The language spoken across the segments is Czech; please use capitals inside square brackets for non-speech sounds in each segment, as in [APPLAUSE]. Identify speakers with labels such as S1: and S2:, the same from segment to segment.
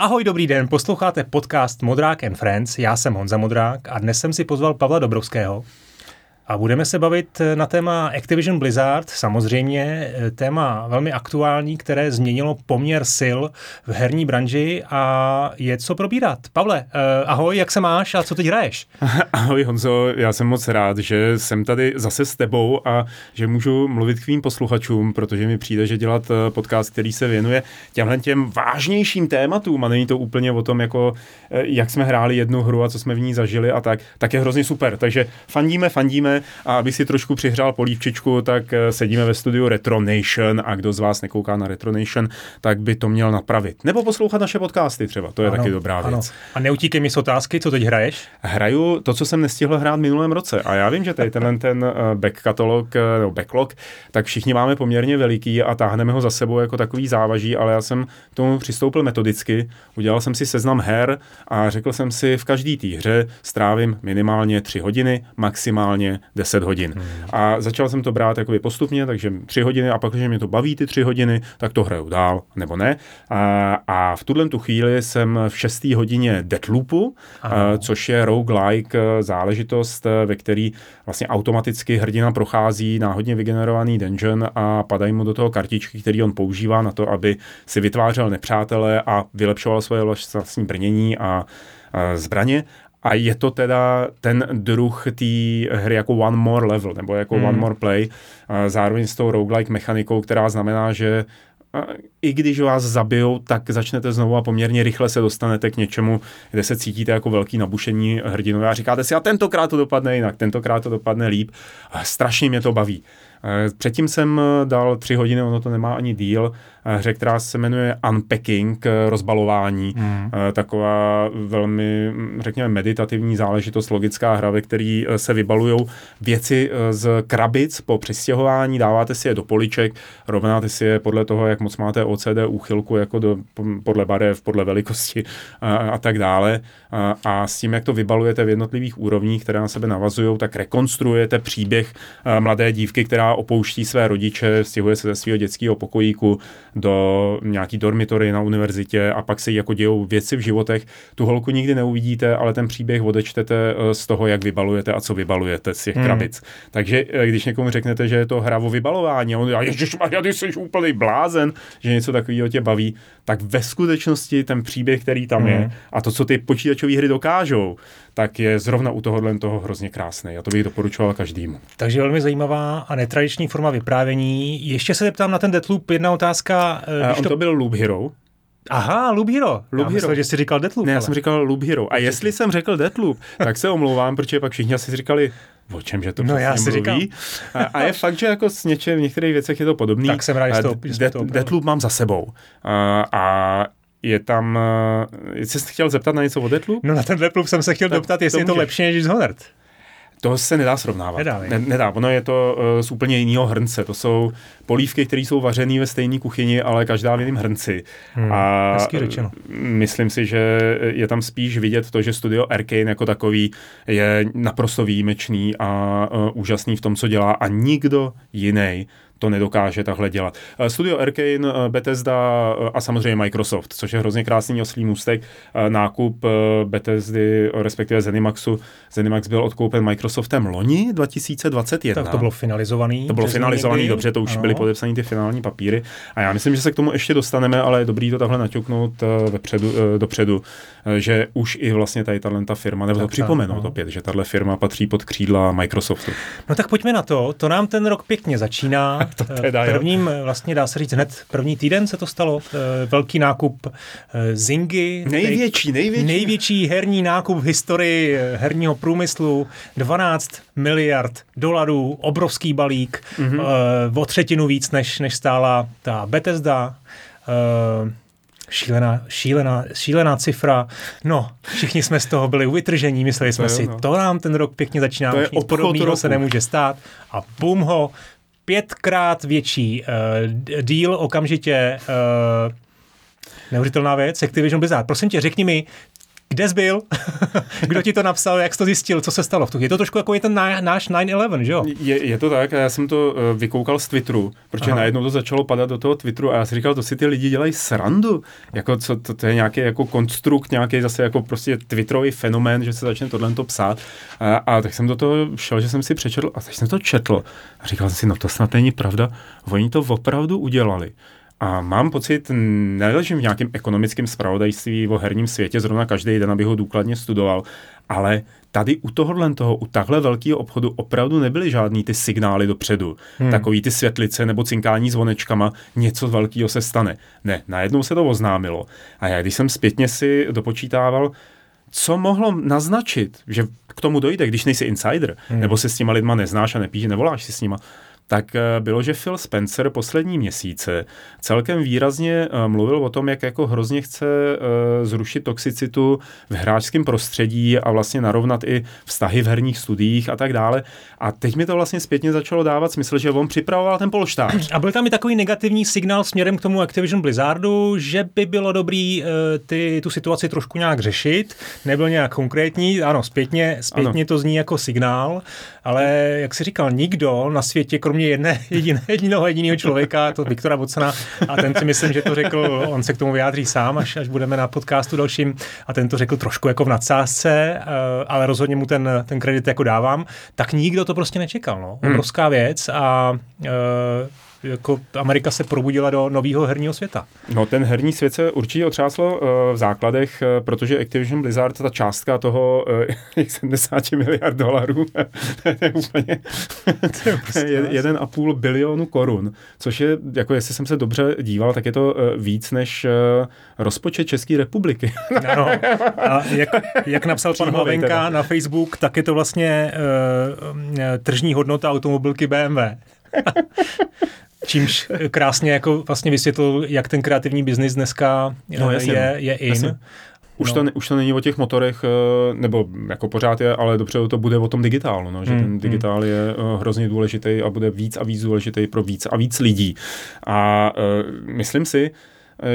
S1: Ahoj, dobrý den, posloucháte podcast Modrák and Friends, já jsem Honza Modrák a dnes jsem si pozval Pavla Dobrovského, a budeme se bavit na téma Activision Blizzard, samozřejmě eh, téma velmi aktuální, které změnilo poměr sil v herní branži a je co probírat. Pavle, eh, ahoj, jak se máš a co teď hraješ? [LAUGHS]
S2: Ahoj Honzo, já jsem moc rád, že jsem tady zase s tebou a že můžu mluvit k tvým posluchačům, protože mi přijde, že dělat eh, podcast, který se věnuje těmhle těm vážnějším tématům a není to úplně o tom, jako jak jsme hráli jednu hru a co jsme v ní zažili a tak, tak je hrozně super. Takže fandíme, fandíme a aby si trošku přihřál polívčičku, tak eh, sedíme ve studiu Retro Nation a kdo z vás nekouká na Retro Nation, tak by to měl napravit. Nebo poslouchat naše podcasty třeba, to je ano, taky dobrá ano. věc.
S1: A neutíkej mi z otázky, co teď hraješ?
S2: Hraju to, co jsem nestihl hrát minulém roce a já vím, že tady tenhle ten eh, back katalog, eh, nebo backlog, tak všichni máme poměrně veliký a táhneme ho za sebou jako takový závaží, ale já jsem k tomu přistoupil metodicky, udělal jsem si seznam her a řekl jsem si, v každé té hře strávím minimálně 3 hodiny, maximálně 10 hodin. Hmm. A začal jsem to brát jakoby postupně, takže 3 hodiny a pak, když mě to baví ty 3 hodiny, tak to hraju dál, nebo ne. A, a v tuhle tu chvíli jsem v 6. hodině Deadloopu, a, což je roguelike eh, záležitost, eh, ve který vlastně automaticky hrdina prochází náhodně vygenerovaný dungeon a padají mu do toho kartičky, který on používá na to, aby si vytvářel nepřátele a vylepšoval svoje vlastní brnění a zbraně a je to teda ten druh té hry jako one more level, nebo jako mm. one more play, zároveň s tou roguelike mechanikou, která znamená, že i když vás zabijou, tak začnete znovu a poměrně rychle se dostanete k něčemu, kde se cítíte jako velký nabušení hrdinové a říkáte si, a tentokrát to dopadne jinak, tentokrát to dopadne líp. A strašně mě to baví. Předtím jsem dal tři hodiny, ono to nemá ani díl, hře, která se jmenuje Unpacking, eh, rozbalování. Mm. Taková velmi, hm, řekněme, meditativní záležitost, logická hra, ve který eh, se vybalují věci z krabic po přistěhování, dáváte si je do poliček, rovnáte si je podle toho, jak moc máte OCD úchylku, jako do, podle barev, podle velikosti a, a tak dále. A, a s tím, jak to vybalujete v jednotlivých úrovních, které na sebe navazují, tak rekonstruujete příběh mladé dívky, která opouští své rodiče, stěhuje se ze svého dětského pokojíku do nějaký dormitory na univerzitě a pak se jako dějou věci v životech. Tu holku nikdy neuvidíte, ale ten příběh odečtete eh, z toho, jak vybalujete a co vybalujete z těch hmm. krabic. Takže eh, když někomu řeknete, že je to hra o vybalování, a on a ježiš, ty jsi úplný blázen, že něco takového tě baví, tak ve skutečnosti ten příběh, který tam hmm. je a to, co ty počítačové hry dokážou, tak je zrovna u tohohle toho hrozně krásný. A to bych doporučoval každému.
S1: Takže velmi zajímavá a netradiční forma vyprávění. Ještě se zeptám na ten Deathloop. Jedna otázka.
S2: Uh, on to... to byl Loop Hero.
S1: Aha, Loop Hero. Loop já
S2: Hero.
S1: Myslel, že jsi říkal Deathloop.
S2: Ne, já ale. jsem říkal Loop Hero. A jestli jsem řekl Deathloop, tak se omlouvám, protože pak všichni asi říkali, o čem, že to no, já si mluví. A, a, je fakt, že jako s něčem, v některých věcech je to podobný.
S1: Tak jsem rád, že to,
S2: to Deathloop mám za sebou. A, a je tam, uh, jsi chtěl zeptat na něco o Deathloop?
S1: No na ten Deathloop jsem se chtěl doptat, jestli to je to lepší než Dishonored.
S2: To se nedá srovnávat.
S1: Nedá,
S2: ne, nedá. Ono je to uh, z úplně jiného hrnce. To jsou polívky, které jsou vařené ve stejné kuchyni, ale každá v jiném hrnci.
S1: Hmm, a řečeno.
S2: myslím si, že je tam spíš vidět to, že studio Arkane jako takový je naprosto výjimečný a uh, úžasný v tom, co dělá a nikdo jiný to nedokáže takhle dělat. Eh, Studio Arkane, eh, Bethesda eh, a samozřejmě Microsoft, což je hrozně krásný oslý můstek. Nákup Bethesdy, respektive Zenimaxu. Zenimax byl odkoupen Microsoftem loni 2021.
S1: Tak to bylo finalizovaný.
S2: To bylo finalizovaný, někdy? dobře, to už ano. byly podepsané ty finální papíry. A já myslím, že se k tomu ještě dostaneme, ale je dobrý to takhle naťuknout vepředu, dopředu, že už i vlastně tady ta firma, nebo tak, to připomenout no. opět, že tahle firma patří pod křídla Microsoftu.
S1: No tak pojďme na to. To nám ten rok pěkně začíná.
S2: To teda,
S1: prvním, jo. vlastně dá se říct hned první týden se to stalo, eh, velký nákup eh, Zingy.
S2: Největší, největší.
S1: Největší herní nákup v historii eh, herního průmyslu, 12 miliard dolarů, obrovský balík, mm-hmm. o třetinu víc, než, než stála ta Bethesda. Šílená, šílená, šílená cifra. No, všichni jsme z toho byli uvytržení, mysleli jsme to si, no. to nám ten rok pěkně začíná, to nic podobného se nemůže stát. A bum ho, pětkrát větší uh, deal okamžitě uh, neuvěřitelná věc, Activision Blizzard. Prosím tě, řekni mi, kde jsi byl? [LAUGHS] Kdo ti to napsal, jak jsi to zjistil, co se stalo? Je to trošku jako je ten náš 9-11, že jo?
S2: Je, je, to tak, já jsem to uh, vykoukal z Twitteru, protože Aha. najednou to začalo padat do toho Twitteru a já si říkal, to si ty lidi dělají srandu, jako co, to, to je nějaký jako konstrukt, nějaký zase jako prostě Twitterový fenomén, že se začne tohle to psát a, a, tak jsem do toho šel, že jsem si přečetl a teď jsem to četl a říkal jsem si, no to snad není pravda, oni to opravdu udělali. A mám pocit, neležím v nějakém ekonomickém spravodajství o herním světě zrovna každý den, abych ho důkladně studoval, ale tady u tohohle toho, u takhle velkého obchodu opravdu nebyly žádný ty signály dopředu. Hmm. Takový ty světlice nebo cinkání zvonečkama, něco velkého se stane. Ne, najednou se to oznámilo. A já když jsem zpětně si dopočítával, co mohlo naznačit, že k tomu dojde, když nejsi insider, hmm. nebo se s těma lidma neznáš a nepíš, nevoláš si s nima, tak eh, bylo, že Phil Spencer poslední měsíce celkem výrazně eh, mluvil o tom, jak jako hrozně chce eh, zrušit toxicitu v hráčském prostředí a vlastně narovnat i vztahy v herních studiích a tak dále. A teď mi to vlastně zpětně začalo dávat smysl, že on připravoval ten polštář.
S1: A byl tam i takový negativní signál směrem k tomu Activision Blizzardu, že by bylo dobrý ty, tu situaci trošku nějak řešit. Nebyl nějak konkrétní, ano, zpětně, zpětně ano. to zní jako signál, ale jak si říkal, nikdo na světě, kromě jedné, [LAUGHS] jediné, jediného jediného člověka, to Viktora Vocena, a ten si myslím, že to řekl, on se k tomu vyjádří sám, až, až budeme na podcastu dalším, a ten to řekl trošku jako v nadsázce, eh, ale rozhodně mu ten, ten kredit jako dávám, tak nikdo to prostě nečekal. No. Hmm. Obrovská věc a uh, jako Amerika se probudila do nového herního světa.
S2: No ten herní svět se určitě otřáslo uh, v základech, uh, protože Activision Blizzard, ta částka toho [LAUGHS] uh, 70 miliard dolarů, [LAUGHS] to je úplně jeden a půl bilionu korun, což je, jako jestli jsem se dobře díval, tak je to uh, víc než uh, rozpočet České republiky. [LAUGHS]
S1: ano. A jak, jak napsal pan Hlavenka na Facebook, tak je to vlastně uh, tržní hodnota automobilky BMW. Čímž krásně jako vlastně vysvětlil, jak ten kreativní biznis dneska no, jasně, je, no. je in. Jasně.
S2: Už, no. to, už to není o těch motorech, eh, nebo jako pořád je, ale dobře to bude o tom digitálu, no, že hmm, ten hmm. digitál hmm. je eh, hrozně důležitý a bude víc a víc důležitý pro víc a víc lidí. A uh, myslím si,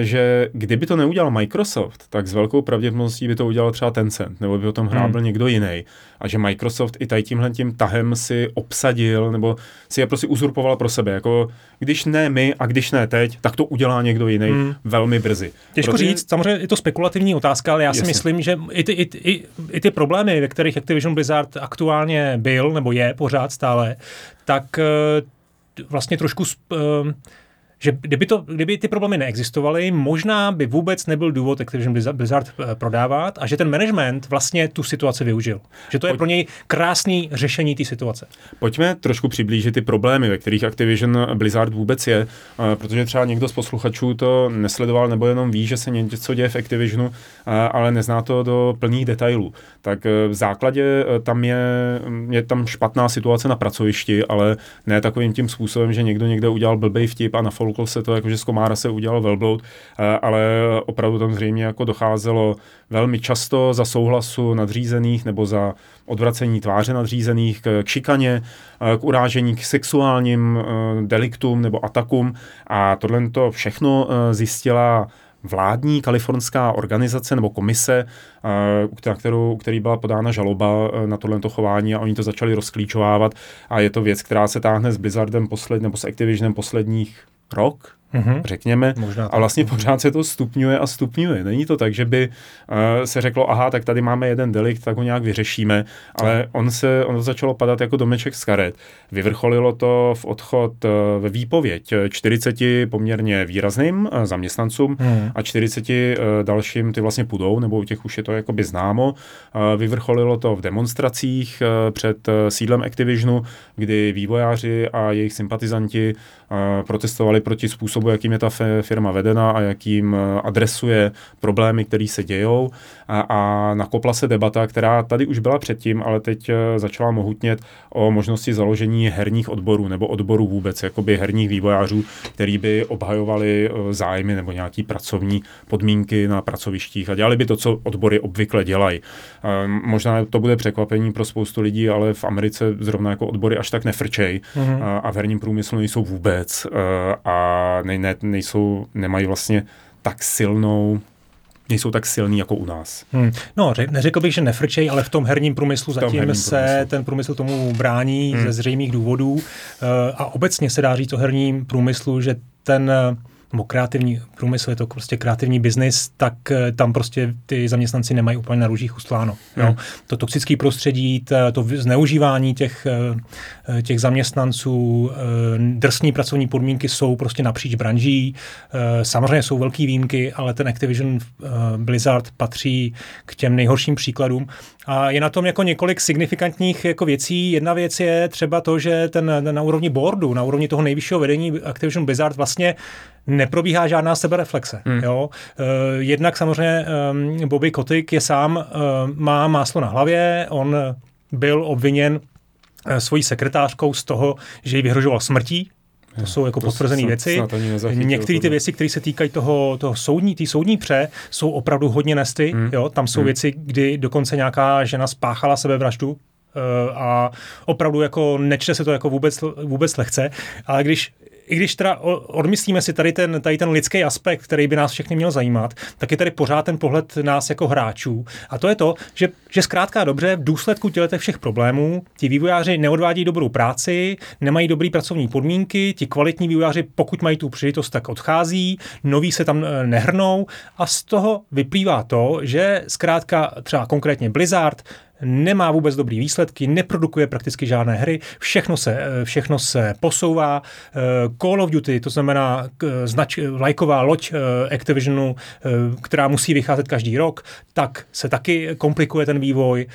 S2: že kdyby to neudělal Microsoft, tak s velkou pravděpodobností by to udělal třeba Tencent, nebo by o tom hrábl hmm. někdo jiný. A že Microsoft i tady tímhle tím tahem si obsadil, nebo si je prostě uzurpoval pro sebe. Jako když ne my a když ne teď, tak to udělá někdo jiný hmm. velmi brzy.
S1: Těžko Protože... říct, samozřejmě je to spekulativní otázka, ale já si Jasně. myslím, že i ty, i, i, i ty problémy, ve kterých Activision Blizzard aktuálně byl, nebo je pořád stále, tak eh, vlastně trošku sp, eh, že kdyby, to, kdyby ty problémy neexistovaly, možná by vůbec nebyl důvod Activision Blizzard eh, prodávat a že ten management vlastně tu situaci využil. Že to je Pojď... pro něj krásný řešení té situace.
S2: Pojďme trošku přiblížit ty problémy, ve kterých Activision Blizzard vůbec je, eh, protože třeba někdo z posluchačů to nesledoval nebo jenom ví, že se něco děje v Activisionu, eh, ale nezná to do plných detailů. Tak v základě tam je, je tam špatná situace na pracovišti, ale ne takovým tím způsobem, že někdo někde udělal blbej vtip a na Foukl se to, jako že z komára se udělal velbloud, eh, ale opravdu tam zřejmě jako docházelo velmi často za souhlasu nadřízených nebo za odvracení tváře nadřízených k, k šikaně, eh, k urážení, k sexuálním eh, deliktům nebo atakům a tohle to všechno zjistila vládní kalifornská organizace nebo komise, na kterou, který byla podána žaloba na tohleto chování a oni to začali rozklíčovávat. A je to věc, která se táhne s Blizzardem posled, nebo s Activisionem posledních rok, mm-hmm. řekněme. Možná a vlastně pořád se to stupňuje a stupňuje. Není to tak, že by uh, se řeklo, aha, tak tady máme jeden delikt, tak ho nějak vyřešíme, ale on se, on začalo padat jako domeček z karet. Vyvrcholilo to v odchod uh, ve výpověď 40 poměrně výrazným uh, zaměstnancům mm. a 40 uh, dalším ty vlastně půjdou, nebo u těch už je to jakoby známo. Uh, vyvrcholilo to v demonstracích uh, před uh, sídlem Activisionu, kdy vývojáři a jejich sympatizanti uh, protestovali proti způsobu jakým je ta firma vedena a jakým eh, adresuje problémy, které se dějou. A, a nakopla se debata, která tady už byla předtím, ale teď eh, začala mohutnět o možnosti založení herních odborů nebo odborů vůbec, jakoby herních vývojářů, který by obhajovali eh, zájmy nebo nějaký pracovní podmínky na pracovištích a dělali by to, co odbory obvykle dělají. Možná to bude překvapení pro spoustu lidí, ale v Americe zrovna jako odbory až tak nefrčej mm-hmm. a v herním průmyslu nejsou vůbec a ne, ne, nejsou, nemají vlastně tak silnou nejsou tak silný jako u nás.
S1: Hmm. No, neřekl bych, že nefrčej, ale v tom herním průmyslu tom zatím herním se průmyslu. ten průmysl tomu brání hmm. ze zřejmých důvodů. Eh, a obecně se dá říct o herním průmyslu, že ten nebo kreativní průmysl, je to prostě kreativní biznis, tak eh, tam prostě ty zaměstnanci nemají úplně na růžích ustláno. Hmm. Jo. To toxické prostředí, to zneužívání těch, eh, těch zaměstnanců, eh, drsní pracovní podmínky jsou prostě napříč branží. Samozřejmě jsou velké výjimky, ale ten Activision Blizzard patří k těm nejhorším příkladům. A je na tom jako několik signifikantních jako věcí. Jedna věc je třeba to, že ten na úrovni boardu, na úrovni toho nejvyššího vedení Activision Blizzard vlastně neprobíhá žádná sebereflexe. Hmm. Jo? Uh, jednak samozřejmě um, Bobby Kotick je sám, uh, má máslo na hlavě, on byl obviněn uh, svojí sekretářkou z toho, že ji vyhrožoval smrtí, to jsou jako potvrzené věci. Některé ty věci, které se týkají toho, toho soudní, ty soudní pře, jsou opravdu hodně nesty. Hmm. Jo? Tam jsou hmm. věci, kdy dokonce nějaká žena spáchala sebevraždu, a opravdu jako nečte se to jako vůbec, vůbec lehce, ale když i když teda odmyslíme si tady ten, tady ten lidský aspekt, který by nás všechny měl zajímat, tak je tady pořád ten pohled nás jako hráčů. A to je to, že, že zkrátka dobře v důsledku těchto všech problémů ti vývojáři neodvádí dobrou práci, nemají dobré pracovní podmínky, ti kvalitní vývojáři, pokud mají tu příležitost, tak odchází, noví se tam eh, nehrnou a z toho vyplývá to, že zkrátka třeba konkrétně Blizzard nemá vůbec dobrý výsledky, neprodukuje prakticky žádné hry, všechno se, eh, všechno se posouvá. Eh, Call of Duty, to znamená znač, lajková loď eh, Activisionu, která musí vycházet každý rok, tak se taky komplikuje ten vývoj,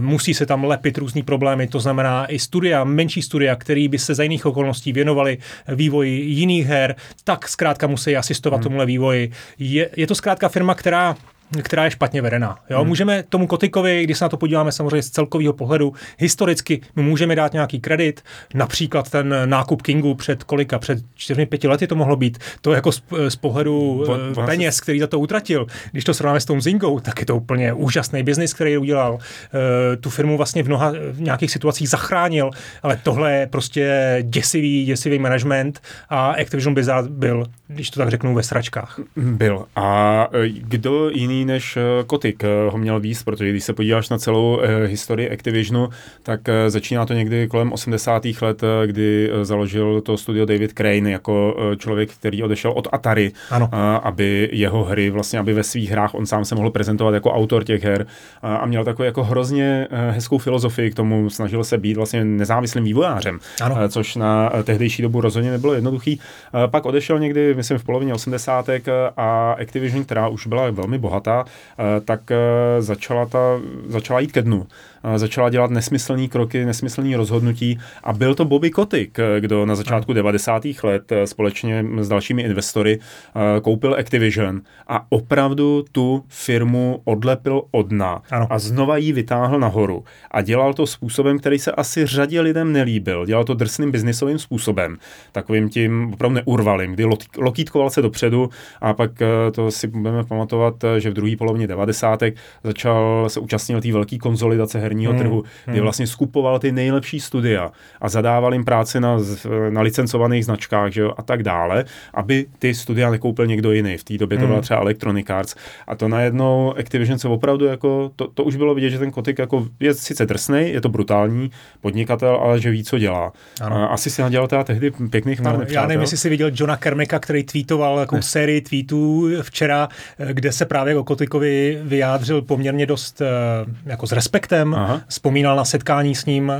S1: musí se tam lepit různý problémy, to znamená i studia, menší studia, který by se za jiných okolností věnovali vývoji jiných her, tak zkrátka musí asistovat hmm. tomuhle vývoji. Je, je to zkrátka firma, která která je špatně vedená. Jo? Hmm. Můžeme tomu Kotikovi, když se na to podíváme samozřejmě z celkového pohledu, historicky my můžeme dát nějaký kredit, například ten nákup Kingu před kolika, před 4-5 lety to mohlo být, to jako z, z pohledu v, uh, peněz, který za to utratil. Když to srovnáme s tou Zingou, tak je to úplně úžasný biznis, který udělal. Uh, tu firmu vlastně v mnoha v nějakých situacích zachránil, ale tohle je prostě děsivý, děsivý management a Activision Blizzard byl, když to tak řeknu, ve sračkách.
S2: Byl. A e, kdo jiný jiný než eh, Kotik eh, ho měl víc, protože když se podíváš na celou eh, historii Activisionu, tak začíná to někdy kolem 80. let, kdy založil to studio David Crane jako člověk, který odešel od Atari, ano. aby jeho hry, vlastně aby ve svých hrách on sám se mohl prezentovat jako autor těch her a měl takovou jako hrozně hezkou filozofii k tomu, snažil se být vlastně nezávislým vývojářem, ano. což na tehdejší dobu rozhodně nebylo jednoduchý. Pak odešel někdy, myslím, v polovině 80. a Activision, která už byla velmi bohatá, data, eh, tak eh, začala, ta, začala jít ke dnu začala dělat nesmyslné kroky, nesmyslné rozhodnutí a byl to Bobby Kotick, kdo na začátku 90. let eh, společně s dalšími investory eh, koupil Activision a opravdu tu firmu odlepil od dna ano. a znova ji vytáhl nahoru a dělal to způsobem, který se asi řadě lidem nelíbil. Dělal to drsným biznisovým způsobem, takovým tím opravdu neurvalým, kdy lokítkoval se dopředu a pak eh, to si budeme pamatovat, že v druhé polovině 90. začal se účastnil té velké konzolidace herní herního hmm. trhu, kdy hmm. vlastně skupoval ty nejlepší studia a zadával jim práci na, na licencovaných značkách že jo, a tak dále, aby ty studia nekoupil někdo jiný. V té době to hmm. byla třeba Electronic Arts. A to najednou Activision se opravdu jako, to, to už bylo vidět, že ten kotik jako je sice drsný, je to brutální podnikatel, ale že ví, co dělá. Ano. A asi si nadělal teda tehdy pěkných
S1: ano, Já nevím, jestli jsi viděl Johna Kermeka, který tweetoval jako sérii tweetů včera, kde se právě o Kotikovi vyjádřil poměrně dost eh, jako s respektem. Aha vzpomínal na setkání s ním eh,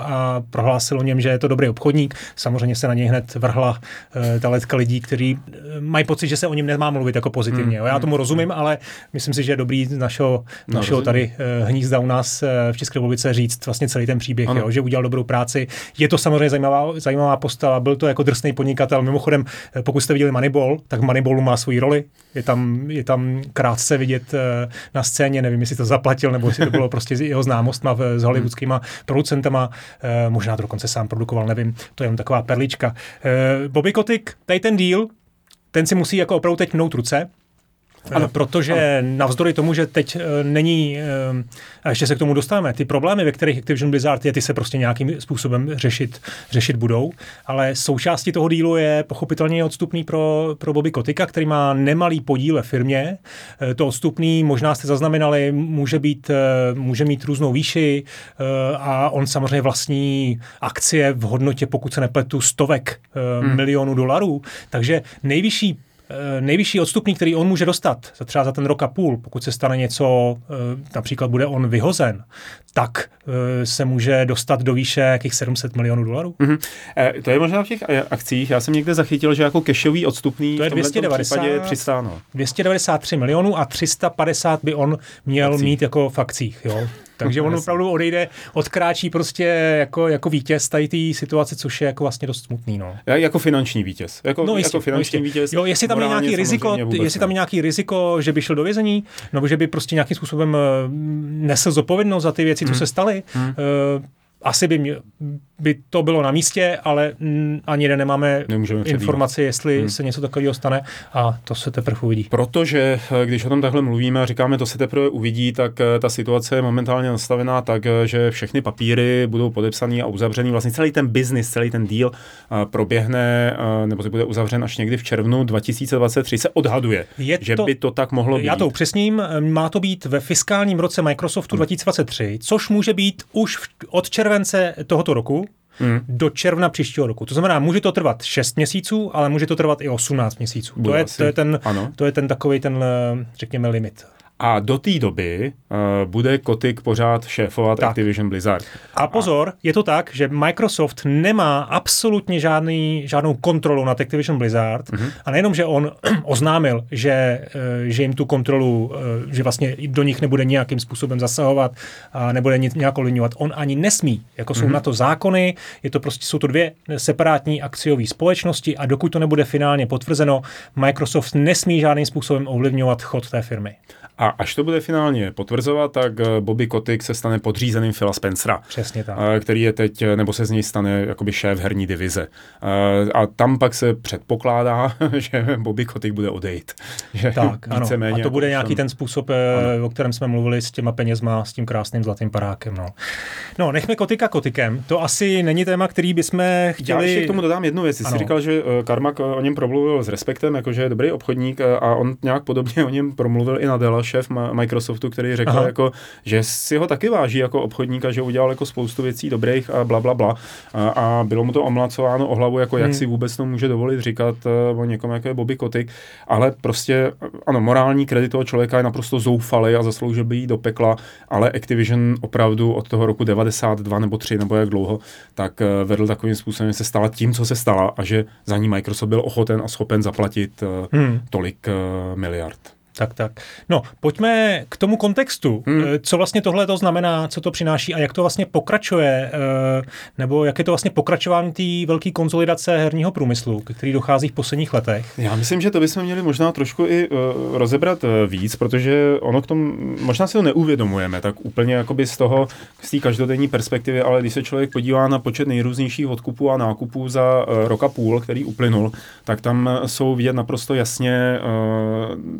S1: a prohlásil o něm, že je to dobrý obchodník. Samozřejmě se na něj hned vrhla eh, ta letka lidí, kteří eh, mají pocit, že se o něm nemá mluvit jako pozitivně. Hmm. Já tomu rozumím, ale myslím si, že je dobrý z našeho, no, našeho tady hnízda u nás v České republice říct vlastně celý ten příběh, jo, že udělal dobrou práci. Je to samozřejmě zajímavá, zajímavá postava, byl to jako drsný podnikatel. Mimochodem, pokud jste viděli Moneyball, tak Moneyballu má svoji roli. Je tam, je tam krátce vidět na scéně, nevím, jestli to zaplatil, nebo jestli to bylo prostě jeho známost znalostma, s hollywoodskýma producentama, eh, možná to dokonce sám produkoval, nevím, to je jen taková perlička. Eh, Bobby Kotick, tady ten deal, ten si musí jako opravdu teď mnout ruce, Ano, protože ano. navzdory tomu, že teď e, není, e, a ještě se k tomu dostáváme, ty problémy, ve kterých Activision Blizzard je, ty se prostě nějakým způsobem řešit, řešit budou, ale součástí toho dílu je pochopitelně odstupný pro, pro Bobby Kotika, který má nemalý podíl ve firmě. E, to odstupný, možná jste zaznamenali, může, být, může mít různou výši a on samozřejmě vlastní akcie v hodnotě, pokud se nepletu, stovek hmm. milionů dolarů. Takže nejvyšší Eh, nejvyšší odstupný, který on může dostat, třeba za ten rok a půl, pokud se stane něco, eh, například bude on vyhozen, tak eh, se může dostat do výše jakých 700 milionů dolarů. Mm-hmm.
S2: To je možná v těch akcích. Já jsem někde zachytil, že jako kešový odstupný
S1: to je 290,
S2: je 300, no.
S1: 293 milionů a 350 by on měl akcích. mít jako v akcích. Jo? [LAUGHS] Takže on opravdu odejde, odkráčí prostě jako, jako vítěz tady té situace, což je jako vlastně dost smutný. No.
S2: Já, jako finanční vítěz. Jako, no, jistě, jako finanční no, vítěz.
S1: Jo, jestli tam je nějaký riziko, jestli tam je nějaký riziko, že by šel do vězení, nebo že by prostě nějakým způsobem eh, nesl zodpovědnost za ty věci, co hmm. se staly, hmm. Uh, asi by, mě, by to bylo na místě, ale ani jeden nemáme Nemůžeme informaci, jestli hmm. se něco takového stane a to se teprve uvidí.
S2: Protože eh, když o tom takhle mluvíme a říkáme, to se teprve uvidí, tak eh, ta situace je momentálně nastavená tak, eh, že všechny papíry budou podepsaný a uzavřený. Vlastně celý ten biznis, celý ten deal proběhne nebo se bude uzavřen až někdy v červnu 2023 se odhaduje, je že to, by to tak mohlo být.
S1: Já to upřesním, má to být ve fiskálním roce Microsoftu hmm. 2023, což může být už od června července tohoto roku hmm. do června příštího roku. To znamená, může to trvat 6 měsíců, ale může to trvat i 18 měsíců. to je, to, je ten, to je ten takový ten, eh, řekněme, limit.
S2: A do té doby uh, bude Kotik pořád šéfovat tak. Activision Blizzard.
S1: A pozor, a... je to tak, že Microsoft nemá absolutně žádný, žádnou kontrolu nad Activision Blizzard. Uh-huh. A nejenom, že on [CLEARS THROAT] oznámil, že, uh, že jim tu kontrolu, uh, že vlastně do nich nebude nějakým způsobem zasahovat a nebude nějak ovlivňovat. On ani nesmí. Jako jsou uh-huh. na to zákony, je to prostě, jsou to dvě separátní akciové společnosti a dokud to nebude finálně potvrzeno, Microsoft nesmí žádným způsobem ovlivňovat chod té firmy.
S2: A až to bude finálně potvrzovat, tak eh, Bobby Kotick se stane podřízeným Phila Spencera.
S1: Přesně tak.
S2: Eh, který je teď, eh, nebo se z něj stane jakoby šéf herní divize. A tam pak se předpokládá, [LAUGHS] že Bobby Kotick bude odejít. [LAUGHS]
S1: Že tak, ano. A to jako bude nějaký ten způsob, ano. o kterém jsme mluvili s těma penězma, s tím krásným zlatým parákem. No, no nechme Kotika Kotikem. To asi není téma, který bychom chtěli... Já
S2: ještě k tomu dodám jednu věc. Jsi říkal, že Karmak o něm promluvil s respektem, jakože je dobrý obchodník a on nějak podobně o něm promluvil i na Delaš šéf Microsoftu, který řekl, jako, že si ho taky váží jako obchodníka, že udělal jako spoustu věcí dobrých a bla, bla, bla. A, a bylo mu to omlacováno o hlavu, jako jak hmm. si vůbec to může dovolit říkat uh, o někom, jako je Bobby Kotick. Ale prostě, ano, morální kredit toho člověka je naprosto zoufalý a zasloužil by jít do pekla, ale Activision opravdu od toho roku 92 nebo 3 nebo jak dlouho, tak uh, vedl takovým způsobem, že se stala tím, co se stala a že za ní Microsoft byl ochoten a schopen zaplatit hmm. tolik miliard.
S1: Tak, tak. No, pojďme k tomu kontextu. Hmm. Eh, co vlastně tohle to znamená, co to přináší a jak to vlastně pokračuje, eh, nebo jak je to vlastně pokračování té velké konzolidace herního průmyslu, který dochází v posledních letech?
S2: Já myslím, že to bychom měli možná trošku i uh, rozebrat víc, protože ono k tomu, možná si to neuvědomujeme, tak úplně jakoby z toho, z té každodenní perspektivy, ale když se člověk podívá na počet nejrůznějších odkupů a nákupů za uh, rok a půl, který uplynul, tak tam jsou vidět naprosto jasně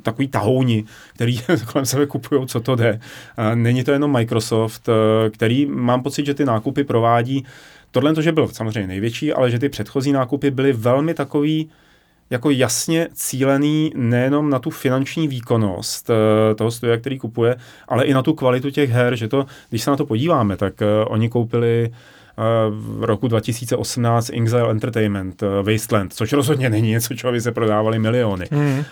S2: takový tahouni, který [LAUGHS] kolem sebe kupují, co to jde. Není to jenom Microsoft, eh, který mám pocit, že ty nákupy provádí. Tohle to, že byl samozřejmě největší, ale že ty předchozí nákupy byly velmi takový, jako jasně cílený nejenom na tu finanční výkonnost eh, toho studia, který kupuje, ale i na tu kvalitu těch her, že to, když se na to podíváme, tak eh, oni koupili v roku 2018 Exile Entertainment, eh, Wasteland, což rozhodně není něco, čeho by se prodávali miliony. Mm.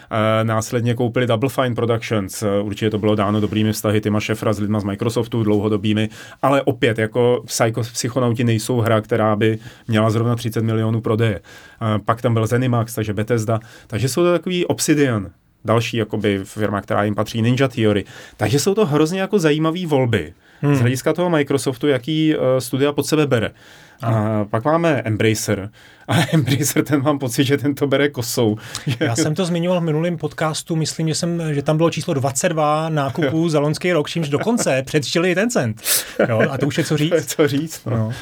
S2: Následně koupili Double Fine Productions, eh, určitě to bylo dáno dobrými vztahy Tima Šefra s lidma z Microsoftu, dlouhodobými, ale opět jako Psycho, Psychonauti nejsou hra, která by měla zrovna 30 milionů prodeje. Pak tam byl Zenimax, takže Bethesda, takže jsou to takový Obsidian, další jakoby firma, která jim patří, Ninja Theory. Takže jsou to hrozně jako zajímavé volby hmm. z hlediska toho Microsoftu, jaký uh, studia pod sebe bere. A pak máme Embracer. A [LAUGHS] Embracer, ten mám pocit, že ten to bere kosou. [LAUGHS]
S1: Já jsem to zmiňoval v minulém podcastu, myslím, že, jsem, že tam bylo číslo 22 nákupů za loňský rok, čímž dokonce [LAUGHS] předčili ten cent. Jo, a to už je co říct.
S2: co říct, no.
S1: no.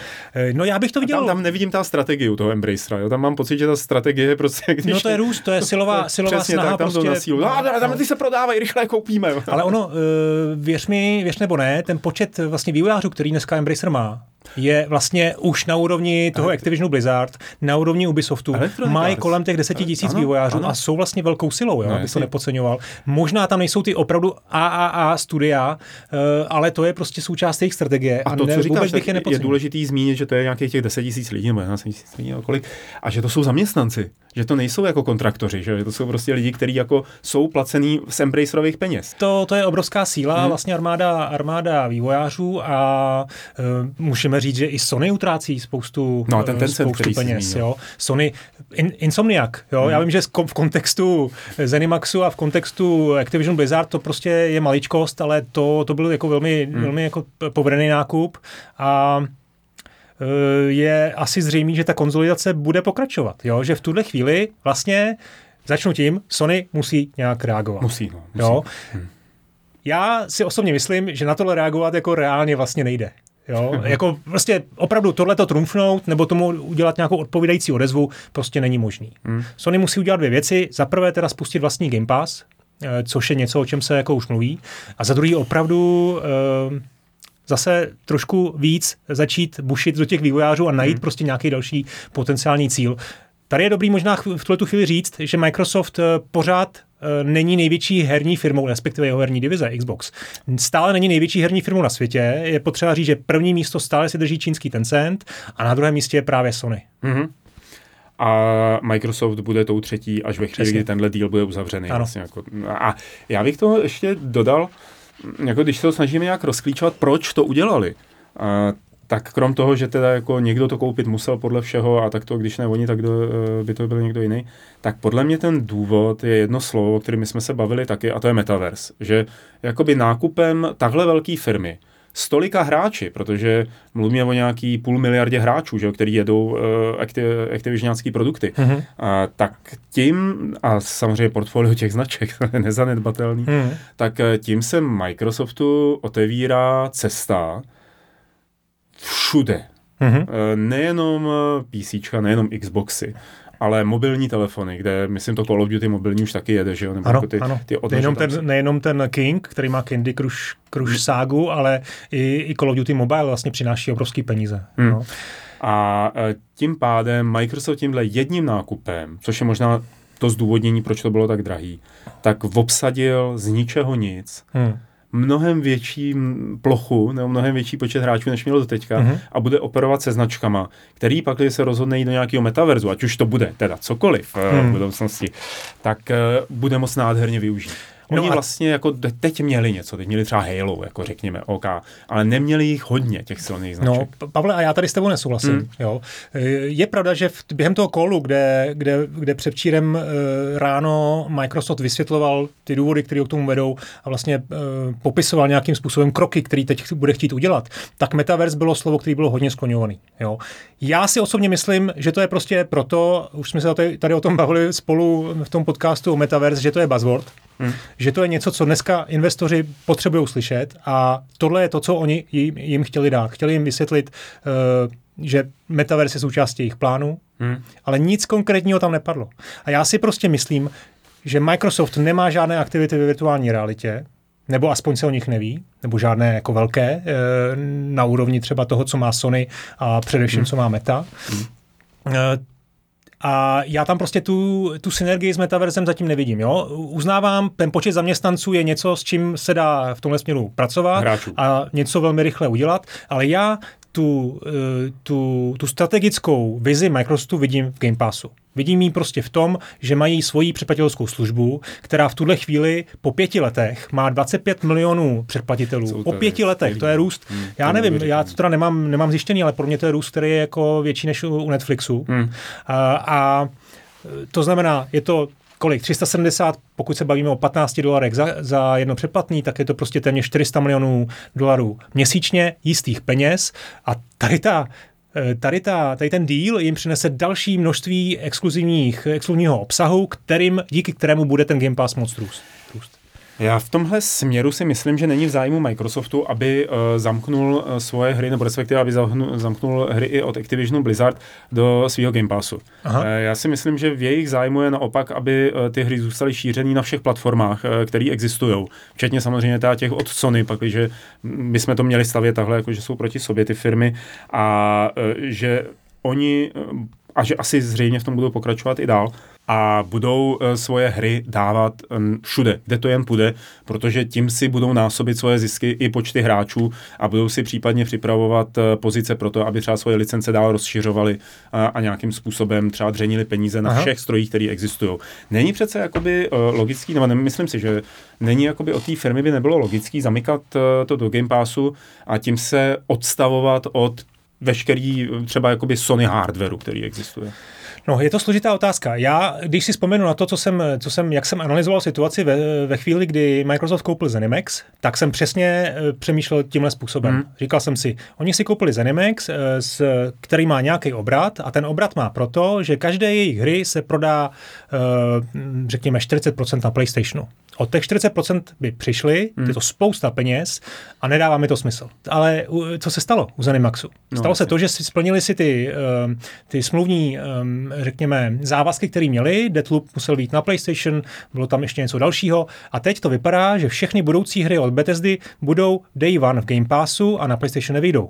S1: no já bych to viděl...
S2: tam, tam nevidím ta strategii u toho Embracera, jo. tam mám pocit, že ta strategie je prostě...
S1: Když... No to je růst, to je silová, silová
S2: Přesně,
S1: snaha.
S2: Tak, tam
S1: prostě...
S2: to na sílu. No, tam, tam ty se prodávají, rychle je koupíme.
S1: Ale ono, věř mi, věř nebo ne, ten počet vlastně vývojářů, který dneska Embracer má, je vlastně už na úrovni toho Activisionu Blizzard, na úrovni Ubisoftu, mají kolem těch deseti tisíc vývojářů ano. a jsou vlastně velkou silou, jo, no, aby to nepodceňoval. Možná tam nejsou ty opravdu AAA studia, uh, ale to je prostě součást jejich strategie.
S2: A, a to, ne, co říkáš, bych je, je důležitý zmínit, že to je nějakých těch deset tisíc lidí, nebo 11 tisíc lidí, kolik, a že to jsou zaměstnanci, že to nejsou jako kontraktoři, že to jsou prostě lidi, kteří jako jsou placený z Embracerových peněz.
S1: To, to je obrovská síla, hmm. vlastně armáda, armáda vývojářů a uh, můžeme říct, že i Sony utrácí spoustu,
S2: no, ten, ten
S1: spoustu peněz. Jo. Sony, in, Insomniac, jo. Hmm. já vím, že v kontextu Zenimaxu a v kontextu Activision Blizzard to prostě je maličkost, ale to, to byl jako velmi, hmm. velmi jako povedený nákup a e, je asi zřejmé, že ta konzolidace bude pokračovat. Jo? Že v tuhle chvíli vlastně, začnu tím, Sony musí nějak reagovat.
S2: Musí, no, musí.
S1: Jo? Hmm. Já si osobně myslím, že na tohle reagovat jako reálně vlastně nejde. Jo? [LAUGHS] jako prostě opravdu tohleto trumfnout nebo tomu udělat nějakou odpovídající odezvu prostě není možný. Hmm. Sony musí udělat dvě věci. Za prvé teda spustit vlastní Game Pass, eh, což je něco, o čem se jako už mluví. A za druhý opravdu eh, zase trošku víc začít bušit do těch vývojářů a najít hmm. prostě nějaký další potenciální cíl. Tady je dobrý možná v tuhle chvíli říct, že Microsoft eh, pořád eh, není největší herní firmou, respektive jeho herní divize Xbox. Stále není největší herní firmou na světě. Je potřeba říct, že první místo stále si drží čínský Tencent a na druhém místě je právě Sony. Mm-hmm.
S2: A Microsoft bude tou třetí až ve chvíli, kdy tenhle deal bude uzavřený. Vlastně jako, a já bych to ještě dodal, jako když se to snažíme nějak rozklíčovat, proč to udělali. A tak krom toho, že teda jako někdo to koupit musel podle všeho a tak to, když ne oni, tak do, eh, by to byl někdo jiný, tak podle mě ten důvod je jedno slovo, o kterém jsme se bavili taky, a to je metaverse. Že jakoby nákupem takhle velké firmy, stolika hráči, protože mluvíme o nějaký půl miliardě hráčů, že, který jedou uh, aktiv, aktivižňácký produkty, mm-hmm. a, tak tím, a samozřejmě portfolio těch značek, je [LAUGHS] nezanedbatelný, mm-hmm. tak eh, tím se Microsoftu otevírá cesta všude. Mm-hmm. Nejenom eh, PC, nejenom Xboxy, ale mobilní telefony, kde myslím to Call of Duty mobilní už taky jede, že jo?
S1: Nebo ano, jako ty, ano. Ty nejenom, ten, nejenom ten King, který má Candy Crush, Crush hmm. ságu, ale i, i Call of Duty Mobile vlastně přináší obrovský peníze. Hmm. No.
S2: A eh, tím pádem Microsoft tímhle jedním nákupem, což je možná to zdůvodnění, proč to bylo tak drahý, tak obsadil z ničeho nic hmm mnohem větší plochu nebo mnohem větší počet hráčů, než měl do teďka mm-hmm. a bude operovat se značkama, který pak, když se rozhodne jít do nějakého metaverzu, ať už to bude teda cokoliv mm. v budoucnosti, tak uh, bude moc nádherně využít. No Oni no a... vlastně jako teď měli něco, teď měli třeba Halo, jako řekněme, OK, ale neměli jich hodně, těch silných značek.
S1: No, Pavle, a já tady s tebou nesouhlasím. Mm. Jo. Je pravda, že v, během toho kolu, kde, kde, kde předčírem e, ráno Microsoft vysvětloval ty důvody, které k tomu vedou a vlastně e, popisoval nějakým způsobem kroky, který teď bude chtít udělat, tak Metaverse bylo slovo, které bylo hodně skloňovaný. Jo. Já si osobně myslím, že to je prostě proto, už jsme se tady, tady o tom bavili spolu v tom podcastu o Metaverse, že to je buzzword, Hmm. Že to je něco, co dneska investoři potřebují slyšet a tohle je to, co oni jim, jim chtěli dát. Chtěli jim vysvětlit, uh, že metaverse je součástí jejich plánu, hmm. ale nic konkrétního tam nepadlo. A já si prostě myslím, že Microsoft nemá žádné aktivity ve virtuální realitě, nebo aspoň se o nich neví, nebo žádné jako velké, eh, na úrovni třeba toho, co má Sony a především, hmm. co má Meta. Hmm. A já tam prostě tu, tu synergii s metaverzem zatím nevidím. Jo? Uznávám, ten počet zaměstnanců je něco, s čím se dá v tomhle směru pracovat
S2: Hráčů.
S1: a něco velmi rychle udělat, ale já tu, eh, tu, tu strategickou vizi Microsoftu vidím v Game Passu. Vidím ji prostě v tom, že mají svoji předplatitelskou službu, která v tuhle chvíli po pěti letech má 25 milionů předplatitelů. Po pěti letech, to je růst. Hmm, já nevím, já to teda nemám, nemám zjištěný, ale pro mě to je růst, který je jako větší než u Netflixu. Hmm. A, a to znamená, je to kolik? 370, pokud se bavíme o 15 dolarech za, za jedno předplatný, tak je to prostě téměř 400 milionů dolarů měsíčně jistých peněz a tady ta eh, tady, ta, tady ten deal jim přinese další množství exkluzivních, exkluzivního obsahu, kterým, díky kterému bude ten Game Pass moc růst.
S2: Já v tomhle směru si myslím, že není v zájmu Microsoftu, aby uh, zamknul uh, svoje hry, nebo respektive aby zamknul, zamknul hry i od Activisionu Blizzard do svého Game Passu. Aha. Uh, já si myslím, že v jejich zájmu je naopak, aby uh, ty hry zůstaly šířený na všech platformách, uh, které existují. Včetně samozřejmě těch od Sony, pak, že my jsme to měli stavět takhle, jako že jsou proti sobě ty firmy a uh, že oni, uh, a že asi zřejmě v tom budou pokračovat i dál, a budou uh, svoje hry dávat všude, kde to jen půjde, protože tím si budou násobit svoje zisky i počty hráčů a budou si případně připravovat uh, pozice pro to, aby třeba svoje licence dál rozšiřovali uh, a nějakým způsobem třeba dřenili peníze na Aha. všech strojích, které existují. Není přece jakoby uh, logický, nebo nemyslím si, že není jakoby od té firmy by nebylo logický zamykat to do Game Passu a tím se odstavovat od veškerý třeba jakoby Sony hardwareu, který existuje.
S1: No, je to složitá otázka. Já, když si vzpomenu na to, co jsem, co jsem, jak jsem analyzoval situaci ve, ve chvíli, kdy Microsoft koupil Zenimax, tak jsem přesně eh, přemýšlel tímhle způsobem. Hmm. Říkal jsem si, oni si koupili Zenimax, eh, s, který má nějaký obrat a ten obrat má proto, že každé jejich hry se prodá, eh, řekněme, 40% na PlayStationu. Od těch 40% by přišli, hmm. je to spousta peněz a nedává mi to smysl. Ale co se stalo u Zenimaxu? No, stalo no, se to, že si splnili si ty, ty smluvní řekněme, závazky, které měli. Deathloop musel být na PlayStation, bylo tam ještě něco dalšího. A teď to vypadá, že všechny budoucí hry od Bethesdy budou day one v Game Passu a na PlayStation nevyjdou.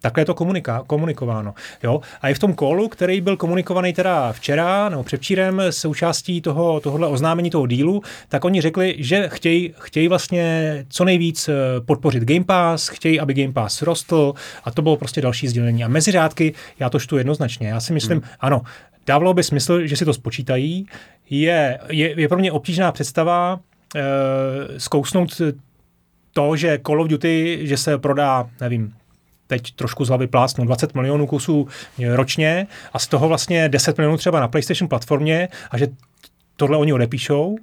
S1: Takhle je to komunika- komunikováno. Jo? A i v tom kolu, který byl komunikovaný teda včera nebo předčírem součástí toho, tohohle oznámení toho dílu, tak oni řekli, že chtějí, chtějí vlastně co nejvíc eh, podpořit Game Pass, chtějí, aby Game Pass rostl a to bylo prostě další sdělení. A mezi řádky já to štu jednoznačně. Já si myslím, hmm. ano, dávalo by smysl, že si to spočítají. Je, je, je pro mě obtížná představa e, zkousnout to, že Call of Duty, že se prodá, nevím, teď trošku z hlavy plácnu, 20 milionů kusů ročně a z toho vlastně 10 milionů třeba na PlayStation platformě a že tohle oni odepíšou,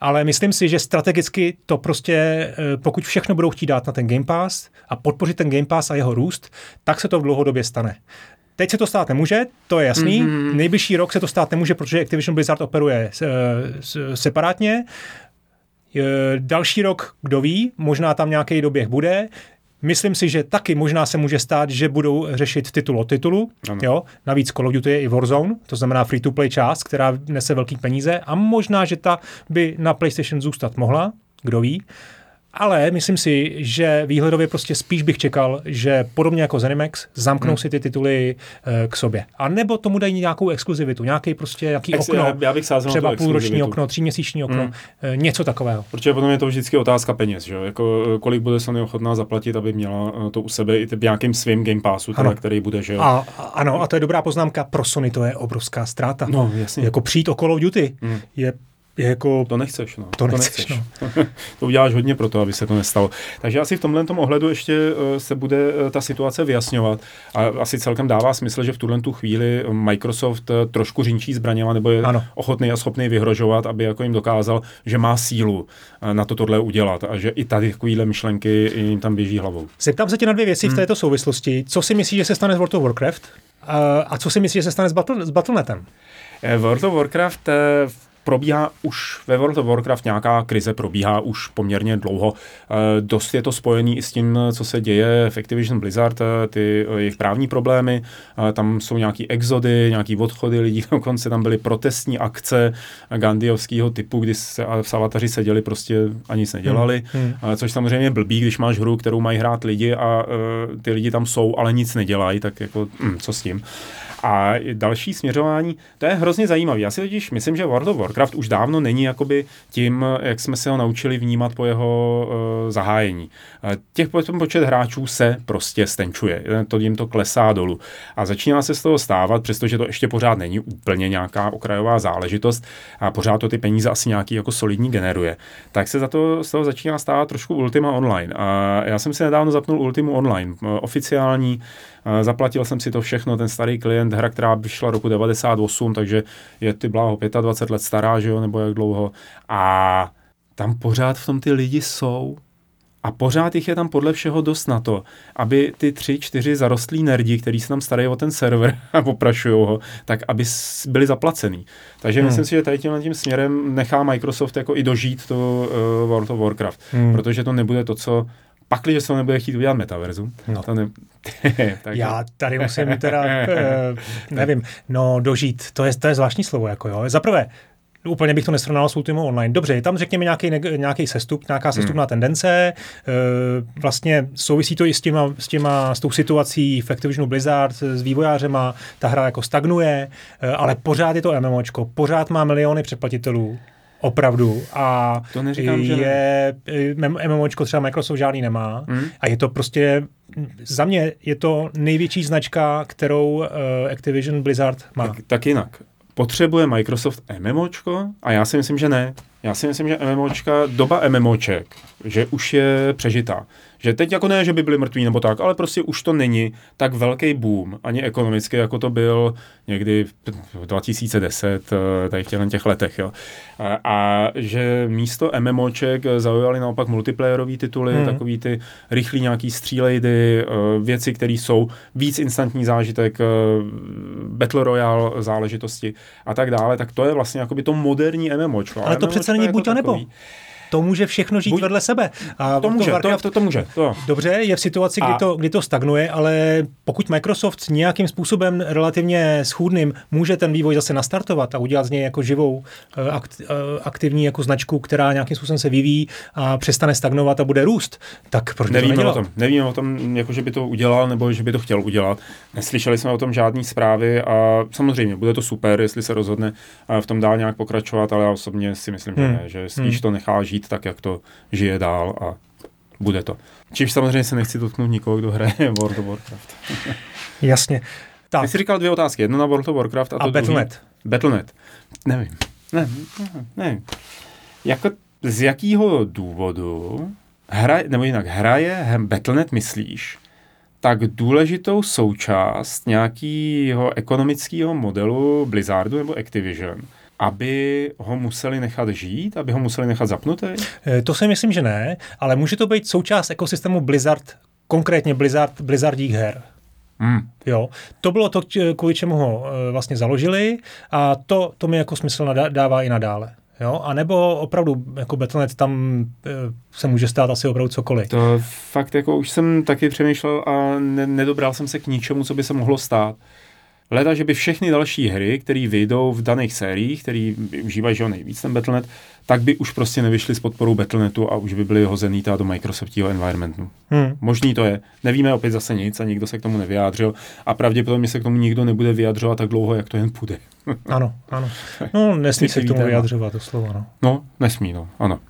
S1: ale myslím si, že strategicky to prostě, eh, pokud všechno budou chtít dát na ten Game Pass a podpořit ten Game Pass a jeho růst, tak se to v dlouhodobě stane. Teď se to stát nemůže, to je jasný. Mm-hmm. Nejbližší rok se to stát nemůže, protože Activision Blizzard operuje uh, separátně. Uh, další rok, kdo ví, možná tam nějaký doběh bude. Myslím si, že taky možná se může stát, že budou řešit titul o titulu. Jo? Navíc Call of Duty je i Warzone, to znamená free-to-play část, která nese velký peníze a možná, že ta by na PlayStation zůstat mohla, kdo ví. Uh, ale myslím si, že výhledově prostě spíš bych čekal, že podobně jako Zenimax zamknou hmm. si ty tituly uh, k sobě. A nebo tomu dají nějakou exkluzivitu, nějaký prostě nějaký Ex, okno,
S2: já, bych
S1: třeba půlroční okno, tříměsíční okno, hmm. uh, něco takového.
S2: Protože potom je to vždycky otázka peněz, že? Jako, eh, kolik bude Sony ochotná zaplatit, aby měla to u sebe i nějakým svým Game Passu, teda, který bude, že jo?
S1: A, ano, a to je dobrá poznámka, pro Sony to je obrovská ztráta.
S2: No, jasně.
S1: Jako přijít o Call of Duty hmm. je je jako...
S2: To nechceš, no.
S1: To, to nechceš, nechceš.
S2: no. [LAUGHS] to uděláš hodně pro to, aby se to nestalo. Takže asi v tomhle tom ohledu ještě eh, se bude eh, ta situace vyjasňovat a asi celkem dává smysl, že v tuhle tu chvíli Microsoft eh, trošku řinčí zbraněma nebo je ano. ochotný a schopný vyhrožovat, aby jako jim dokázal, že má sílu na to tohle udělat a že i tady takovýhle myšlenky jim tam běží hlavou.
S1: Zeptám se tě na dvě věci hmm. v této souvislosti. Co si myslíš, že se stane s World of Warcraft? A co si myslíš, že se stane s, Battle, s Battle.netem?
S2: World of Warcraft v probíhá už ve World of Warcraft nějaká krize, probíhá už poměrně dlouho. Eh, dost je to spojený i s tím, co se děje v Activision Blizzard, eh, ty eh, jejich právní problémy, tam jsou nějaký exody, nějaký odchody lidí, [LAUGHS] dokonce tam byly protestní akce gandiovského typu, kdy se v Savataři seděli prostě a nic nedělali, hmm. Hmm. což samozřejmě blbý, když máš hru, kterou mají hrát lidi a ty lidi tam jsou, ale nic nedělají, tak jako hm, co s tím. A další směřování, to je hrozně zajímavé. Já si totiž myslím, že World of Warcraft už dávno není jakoby tím, jak jsme se ho naučili vnímat po jeho uh, zahájení. Uh, těch počet hráčů se prostě stenčuje, to jim to klesá dolů. A začíná se z toho stávat, přestože to ještě pořád není úplně nějaká okrajová záležitost a pořád to ty peníze asi nějaký jako solidní generuje, tak se za to z toho začíná stávat trošku Ultima Online. A já jsem si nedávno zapnul Ultimu Online, oficiální, Zaplatil jsem si to všechno, ten starý klient, hra, která vyšla roku 98, takže je ty bláho 25 let stará, že jo, nebo jak dlouho. A tam pořád v tom ty lidi jsou a pořád jich je tam podle všeho dost na to, aby ty tři, čtyři zarostlí nerdi, kteří se tam starají o ten server [LAUGHS] a oprašují ho, tak aby byli zaplacený. Takže hmm. myslím si, že tady tím, tím směrem nechá Microsoft jako i dožít to uh, World of Warcraft, hmm. protože to nebude to, co pakli, že se to nebude chtít udělat metaverzum.
S1: No.
S2: To ne... [LAUGHS]
S1: tak Já tady musím teda, uh, [LAUGHS] nevím, no dožít, to je, to je zvláštní slovo, jako jo. Za prvé, Úplně bych to nesrovnal s Ultima Online. Dobře, je tam řekněme nějaký, nějaký sestup, nějaká sestupná hmm. tendence. E, vlastně souvisí to i s, těma, s, těma, s tou situací v Activisionu Blizzard, s vývojářema. Ta hra jako stagnuje, e, ale pořád je to MMOčko, pořád má miliony předplatitelů. Opravdu. A
S2: to neříkám,
S1: že je, ne. MMOčko třeba Microsoft žádný nemá. Hmm. A je to prostě, za mě je to největší značka, kterou uh, Activision Blizzard má.
S2: Tak, tak jinak potřebuje Microsoft MMOčko? A já si myslím, že ne. Já si myslím, že MMOčka, doba MMOček, že už je přežitá. Že teď jako ne, že by byli mrtví nebo tak, ale prostě už to není tak velký boom, ani ekonomicky, jako to byl někdy v 2010, eh, tady v těch, těch letech. Jo. A, a že místo MMOček zaujali naopak multiplayerové tituly, hmm. takový ty rychlý nějaký střílejdy, eh, věci, které jsou víc instantní zážitek, eh, Battle Royale záležitosti a tak dále, tak to je vlastně by to moderní MMOčko.
S1: Ale to MMOčko přece není buď to nebo. To může všechno žít Buď, vedle sebe.
S2: A to může, to, Warcraft, to, to, to může. To.
S1: Dobře, je v situaci, kdy, a... to, kdy to stagnuje, ale pokud Microsoft nějakým způsobem relativně schůdným může ten vývoj zase nastartovat a udělat z něj jako živou eh, akt, eh, aktivní jako značku, která nějakým způsobem se vyvíjí a přestane stagnovat a bude růst, tak proč
S2: Nevíme to o tom. Nevíme o tom, jako že by to udělal nebo že by to chtěl udělat. Neslyšeli jsme o tom žádné zprávy a samozřejmě bude to super, jestli se rozhodne v tom dál nějak pokračovat, ale já osobně si myslím, že hmm. ne, že spíš hmm. to nechá žít tak, jak to žije dál a bude to. Čímž samozřejmě se nechci dotknout nikoho, kdo hraje [LAUGHS] World of Warcraft. [LAUGHS]
S1: Jasně.
S2: Tak. Ty jsi říkal dvě otázky. Jedno na World of Warcraft a,
S1: a Battle.net.
S2: Druhý... Battle.net. Nevím. Ne, ne, ne. Jako, z jakého důvodu hra, nebo jinak hraje Battle.net, myslíš, tak důležitou součást nějakého ekonomického modelu Blizzardu nebo Activision, aby ho museli nechat žít, aby ho museli nechat zapnutý?
S1: Eh, to si myslím, že ne, ale může to být součást ekosystému Blizzard, konkrétně Blizzard, Blizzardích her. Hmm. Jo, to bylo to, kvůli čemu ho eh, vlastně založili a to, to mi jako smysl dává i nadále. Jo? A nebo opravdu jako Battle.net tam e, se může stát asi opravdu cokoliv.
S2: To fakt jako už jsem taky přemýšlel a ne, nedobral jsem se k ničemu, co by se mohlo stát. Leda, že by všechny další hry, které vyjdou v daných sériích, které užívají že nejvíc ten Battle.net, tak by už prostě nevyšly s podporou Battle.netu a už by byly hozený do Microsoftního environmentu. Hmm. Možný to je. Nevíme opět zase nic a nikdo se k tomu nevyjádřil a pravděpodobně se k tomu nikdo nebude vyjadřovat tak dlouho, jak to jen půjde.
S1: ano, ano. No, nesmí [LAUGHS] se k tomu vyjadřovat, to slovo, no.
S2: No, nesmí, no, ano.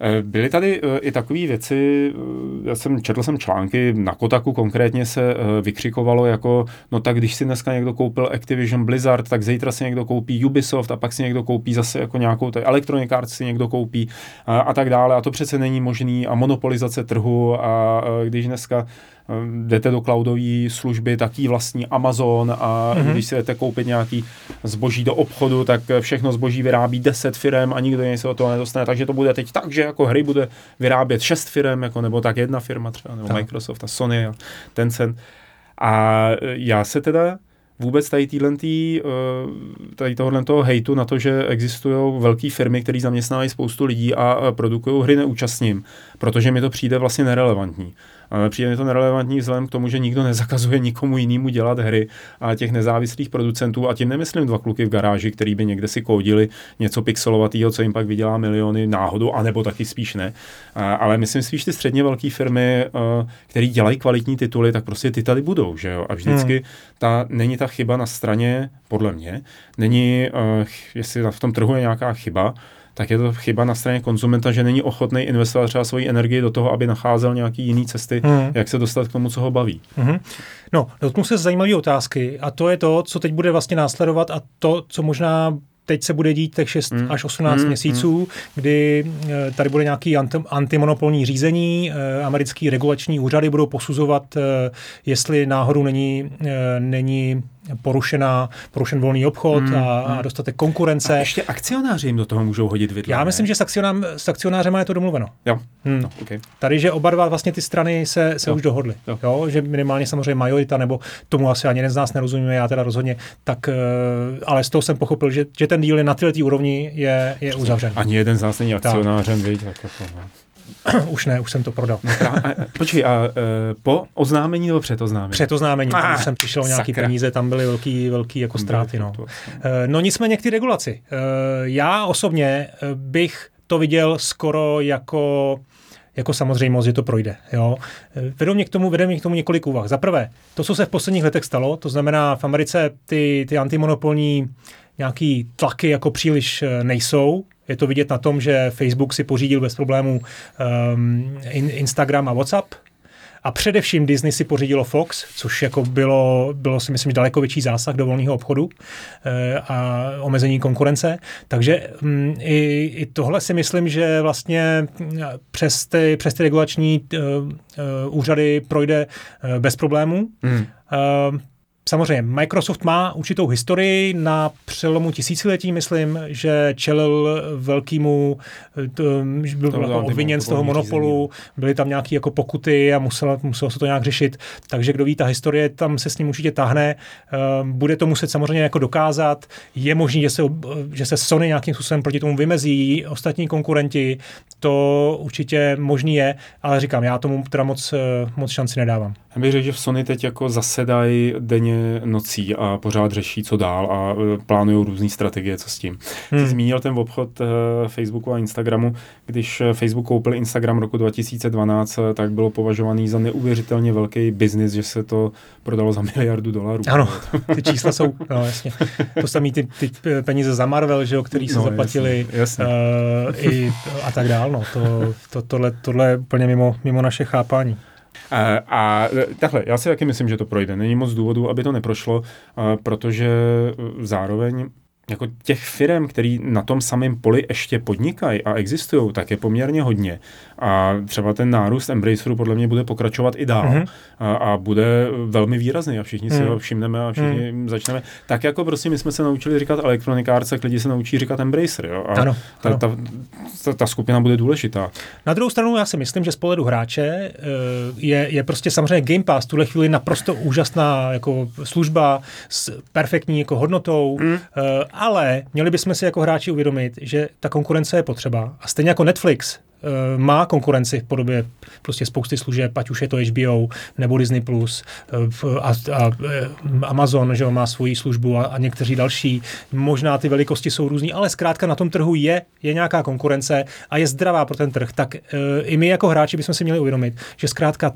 S2: Eh, byly tady eh, i takové věci, eh, já jsem četl jsem články, na Kotaku konkrétně se vykřikovalo jako, no tak když si dneska někdo koupil Activision Blizzard, tak zítra si někdo koupí Ubisoft a pak si někdo koupí zase jako nějakou tady Electronic Arts si někdo koupí a, a tak dále. A to přece není možný a monopolizace trhu a, a když dneska jdete do cloudové služby, taký vlastní Amazon a mm-hmm. když si jdete koupit nějaký zboží do obchodu, tak všechno zboží vyrábí 10 firm a nikdo se o to nedostane, takže to bude teď tak, že jako hry bude vyrábět 6 firm, jako, nebo tak jedna firma třeba, nebo tak. Microsoft a Sony a Tencent. A já se teda vůbec tady, týhletý, eh, tady tohohle toho hejtu na to, že existují velké firmy, které zaměstnávají spoustu lidí a produkují hry neúčastním, protože mi to přijde vlastně nerelevantní. Přijde mi to nerelevantní vzhledem k tomu, že nikdo nezakazuje nikomu jinému dělat hry a těch nezávislých producentů, a tím nemyslím dva kluky v garáži, který by někde si kódili něco pixelovatého, co jim pak vydělá miliony náhodou, anebo taky spíš ne. Ale myslím spíš ty středně velké firmy, které dělají kvalitní tituly, tak prostě ty tady budou, že jo? A vždycky hmm. ta, není ta chyba na straně, podle mě, není, jestli v tom trhu je nějaká chyba, tak je to chyba na straně konzumenta, že není ochotný investovat třeba svoji energii do toho, aby nacházel nějaký jiný cesty, mm. jak se dostat k tomu, co ho baví. Mm-hmm.
S1: No, dotknu se zajímavé otázky a to je to, co teď bude vlastně následovat a to, co možná teď se bude dít těch 6 mm. až 18 mm, měsíců, mm. kdy eh, tady bude nějaký anti, antimonopolní řízení, eh, americký regulační úřady budou posuzovat, eh, jestli náhodou není, není porušená, porušen volný obchod mm, a, a dostatek konkurence. A
S2: ještě akcionáři jim do toho můžou hodit vidle.
S1: Já myslím, že s, akcionám, s akcionářem je to domluveno.
S2: Jo. Hmm. No, okay.
S1: Tady, že oba dva vlastně ty strany se, se jo. už dohodly. Jo. Jo, že minimálně samozřejmě majorita, nebo tomu asi ani jeden z nás nerozumíme, já teda rozhodně, tak, eh, ale z toho jsem pochopil, že, že ten díl je na této úrovni je, je uzavřen.
S2: Ani jeden z nás není akcionářem, tak. Tak jako, no. [COUGHS]
S1: už ne, už jsem to prodal. No,
S2: a, počkej, a e, po oznámení nebo před oznámení?
S1: Před oznámení, ah, tam jsem přišel nějaký sakra. peníze, tam byly velký, velký jako ztráty. No. E, no nicméně k ty regulaci. E, já osobně bych to viděl skoro jako jako samozřejmost, že to projde. Jo. Vedou mě k tomu, vede mě k tomu několik úvah. Za prvé, to, co se v posledních letech stalo, to znamená v Americe ty, ty antimonopolní nějaký tlaky jako příliš nejsou, je to vidět na tom, že Facebook si pořídil bez problémů um, Instagram a WhatsApp, a především Disney si pořídilo Fox, což jako bylo, bylo si myslím daleko větší zásah do volného obchodu e, a omezení konkurence. Takže m, mm, i, i tohle si myslím, že vlastně přes ty, přes ty regulační uh, uh, úřady projde uh, bez problémů. Hmm. Uh, Samozřejmě, Microsoft má určitou historii na přelomu tisíciletí, myslím, že čelil velkýmu, to, byl to jako obviněn z toho monopolu, byly tam nějaké jako pokuty a muselo, muselo se to nějak řešit, takže kdo ví, ta historie tam se s ním určitě tahne, ehm, bude to muset samozřejmě jako dokázat, je možné, že se, že se Sony nějakým způsobem proti tomu vymezí, ostatní konkurenti, to určitě možný je, ale říkám, já tomu teda moc, moc šanci nedávám.
S2: Já bych řekl, že v Sony teď jako zasedají denně nocí a pořád řeší, co dál a e, plánují různé strategie, co s tím. Hmm. Jsi zmínil ten obchod e, Facebooku a Instagramu. Když e, Facebook koupil Instagram roku 2012, tak bylo považovaný za neuvěřitelně velký biznis, že se to prodalo za [LAUGHS] miliardu dolarů.
S1: Ano, ty čísla jsou, no jasně. To samý ty, ty peníze za Marvel, že jo, který se no, zaplatili jasně, jasně. Uh, i, a tak dál. No. To, to, tohle, tohle je úplně mimo, mimo naše chápání.
S2: A, a takhle, já si taky myslím, že to projde. Není moc důvodů, aby to neprošlo, protože zároveň jako těch firm, který na tom samém poli ještě podnikají a existují, tak je poměrně hodně. A třeba ten nárůst Embraceru podle mě bude pokračovat i dál mm-hmm. a, a bude velmi výrazný a všichni mm. si mhm. ho všimneme a všichni mm. začneme. Tak jako prostě my jsme se naučili říkat elektronikárce, lidi se naučí říkat Embracer. Jo? A ano, ta, ano. Ta, ta, ta skupina bude důležitá.
S1: Na druhou stranu já si myslím, že z pohledu hráče eh, je, je prostě samozřejmě Game Pass tuhle chvíli naprosto úžasná jako služba s perfektní jako hodnotou, mm. Ale měli bychom si jako hráči uvědomit, že ta konkurence je potřeba. A stejně jako Netflix Eh, má konkurenci v podobě prostě spousty služeb, ať už je to HBO nebo Disney+, Plus eh, a, a eh, Amazon, že má svoji službu a, a někteří další. Možná ty velikosti jsou různý, ale zkrátka na tom trhu je, je nějaká konkurence a je zdravá pro ten trh. Tak i my jako hráči bychom si měli uvědomit, že zkrátka